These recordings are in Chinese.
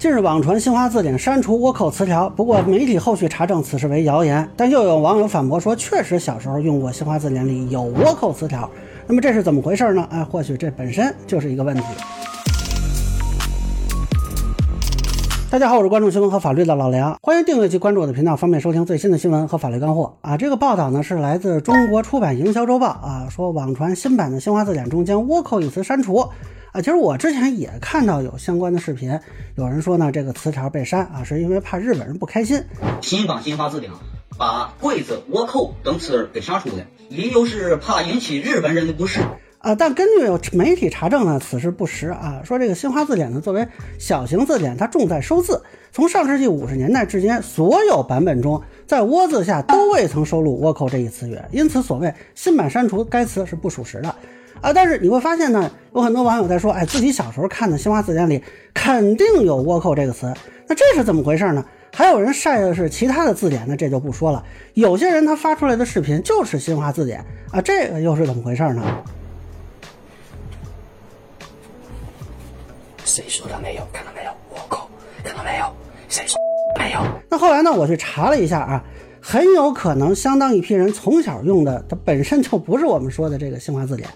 近日网传新华字典删除倭寇词条，不过媒体后续查证此事为谣言，但又有网友反驳说，确实小时候用过新华字典里有倭寇词条。那么这是怎么回事呢？哎，或许这本身就是一个问题。大家好，我是关注新闻和法律的老梁，欢迎订阅及关注我的频道，方便收听最新的新闻和法律干货啊。这个报道呢是来自中国出版营销周报啊，说网传新版的新华字典中将倭寇一词删除啊。其实我之前也看到有相关的视频，有人说呢这个词条被删啊，是因为怕日本人不开心。新版新华字典把“柜子、倭寇等词给删除了，理由是怕引起日本人的不适。啊，但根据有媒体查证呢，此事不实啊。说这个新华字典呢，作为小型字典，它重在收字。从上世纪五十年代至今，所有版本中，在“倭”字下都未曾收录“倭寇”这一词语，因此所谓新版删除该词是不属实的啊。但是你会发现呢，有很多网友在说，哎，自己小时候看的新华字典里肯定有“倭寇”这个词，那这是怎么回事呢？还有人晒的是其他的字典，那这就不说了。有些人他发出来的视频就是新华字典啊，这个又是怎么回事呢？谁说的没有？看到没有？倭寇，看到没有？谁说没有？那后来呢？我去查了一下啊，很有可能相当一批人从小用的，它本身就不是我们说的这个新华字典。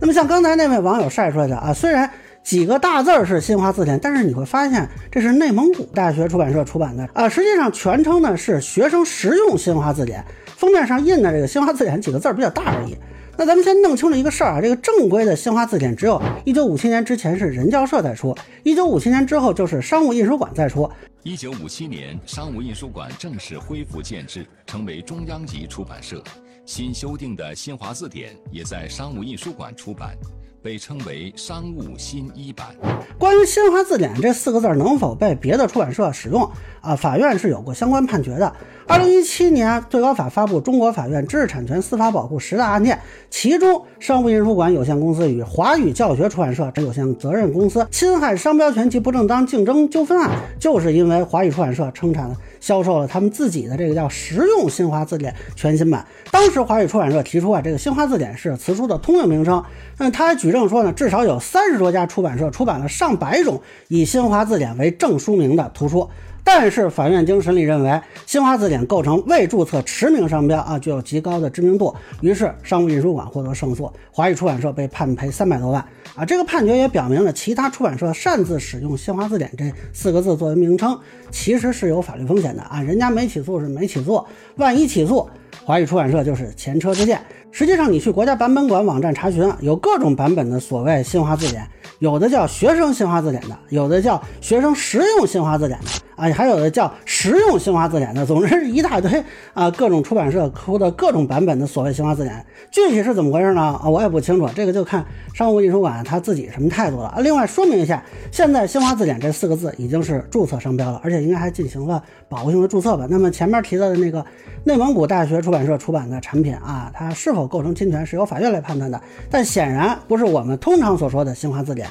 那么像刚才那位网友晒出来的啊，虽然几个大字儿是新华字典，但是你会发现这是内蒙古大学出版社出版的啊，实际上全称呢是学生实用新华字典，封面上印的这个新华字典几个字儿比较大而已。那咱们先弄清楚一个事儿啊，这个正规的新华字典只有一九五七年之前是人教社在出，一九五七年之后就是商务印书馆在出。一九五七年，商务印书馆正式恢复建制，成为中央级出版社。新修订的新华字典也在商务印书馆出版。被称为商务新一版。关于新华字典这四个字能否被别的出版社使用啊？法院是有过相关判决的。二零一七年，最高法发布《中国法院知识产权司法保护十大案件》，其中商务印书馆有限公司与华语教学出版社有限责任公司侵害商标权及不正当竞争纠纷案，就是因为华语出版社生产。销售了他们自己的这个叫实用新华字典全新版。当时华语出版社提出啊，这个新华字典是此书的通用名称。那他还举证说呢，至少有三十多家出版社出版了上百种以新华字典为正书名的图书。但是法院经审理认为，新华字典构成未注册驰名商标啊，具有极高的知名度。于是商务印书馆获得胜诉，华语出版社被判赔三百多万啊。这个判决也表明了，其他出版社擅自使用新华字典这四个字作为名称，其实是有法律风险的啊。人家没起诉是没起诉，万一起诉，华语出版社就是前车之鉴。实际上，你去国家版本馆网站查询，有各种版本的所谓新华字典，有的叫学生新华字典的，有的叫学生实用新华字典的。啊，还有的叫实用新华字典的，总之是一大堆啊，各种出版社出的各种版本的所谓新华字典，具体是怎么回事呢？啊，我也不清楚，这个就看商务印书馆他自己什么态度了啊。另外说明一下，现在新华字典这四个字已经是注册商标了，而且应该还进行了保护性的注册吧。那么前面提到的那个内蒙古大学出版社出版的产品啊，它是否构成侵权是由法院来判断的，但显然不是我们通常所说的新华字典。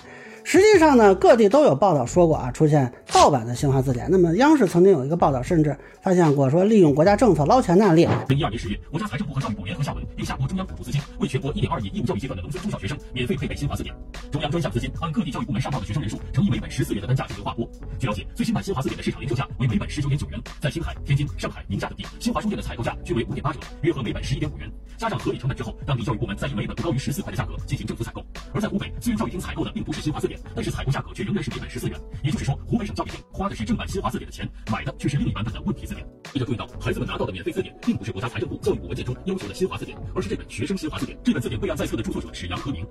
实际上呢，各地都有报道说过啊，出现盗版的新华字典。那么央视曾经有一个报道，甚至发现过说利用国家政策捞钱的案例。一二年十月，国家财政部和教育部联合下文，并下拨中央补助资金，为全国一点二亿义务教育阶段的农村中小学生免费配备新华字典。中央专项资金按各地教育部门上报的学生人数乘以每本十四元的单价进行划拨。据了。解，最新版新华字典的市场零售价为每本十九点九元，在青海、天津、上海、宁夏等地，新华书店的采购价均为五点八折，约合每本十一点五元。加上合理成本之后，当地教育部门再以每本不高于十四块的价格进行政府采购。而在湖北，虽然教育厅采购的并不是新华字典，但是采购价格。却仍然是每本十四元，也就是说，湖北省教育厅花的是正版新华字典的钱，买的却是另一版本的问题字典。记者注意到，孩子们拿到的免费字典，并不是国家财政部教育部文件中要求的新华字典，而是这本学生新华字典。这本字典备案在册的著作者是杨和明。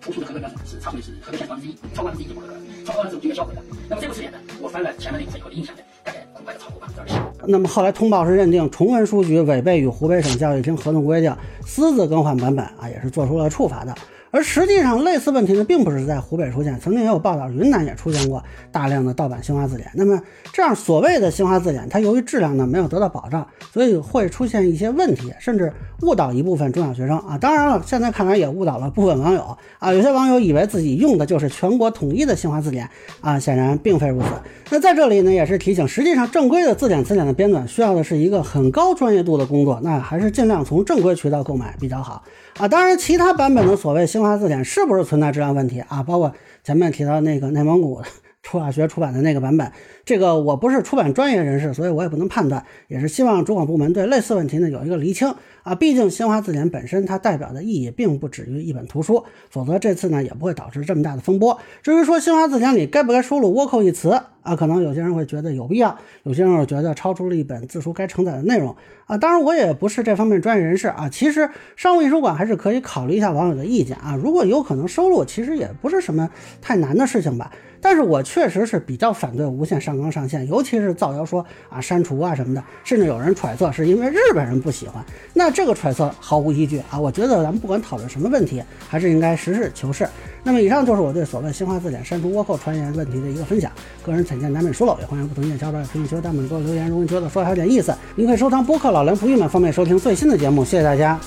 出处的河北是查出的是河北省百分之一，超过百分之一就不合格，超过了之后就要销毁了。那么这部字典呢，我翻了前面那个以后的印象呢，大概很快就超过百分之二十。那么后来通报是认定崇文书局违背与湖北省教育厅合同规定，私自更换版本啊，也是做出了处罚的。而实际上，类似问题呢，并不是在湖北出现，曾经也有报道，云南也出现过大量的盗版新华字典。那么，这样所谓的新华字典，它由于质量呢没有得到保障，所以会出现一些问题，甚至误导一部分中小学生啊。当然了，现在看来也误导了部分网友啊。有些网友以为自己用的就是全国统一的新华字典啊，显然并非如此。那在这里呢，也是提醒，实际上正规的字典词典的编纂需要的是一个很高专业度的工作，那还是尽量从正规渠道购买比较好啊。当然，其他版本的所谓新新华字典是不是存在质量问题啊？包括前面提到那个内蒙古出版 学出版的那个版本。这个我不是出版专业人士，所以我也不能判断，也是希望主管部门对类似问题呢有一个厘清啊。毕竟新华字典本身它代表的意义并不止于一本图书，否则这次呢也不会导致这么大的风波。至于说新华字典里该不该收录倭寇一词啊，可能有些人会觉得有必要，有些人会觉得超出了一本字书该承载的内容啊。当然我也不是这方面专业人士啊，其实商务印书馆还是可以考虑一下网友的意见啊。如果有可能收录，其实也不是什么太难的事情吧。但是我确实是比较反对无限上纲上线，尤其是造谣说啊删除啊什么的，甚至有人揣测是因为日本人不喜欢，那这个揣测毫无依据啊！我觉得咱们不管讨论什么问题，还是应该实事求是。那么以上就是我对所谓新华字典删除倭寇传言问题的一个分享，个人浅见难免疏漏，也欢迎不同意见小伙伴评论区弹幕给我留言。如果你觉得说的还有点意思，您可以收藏播客老梁不郁闷，方便收听最新的节目。谢谢大家。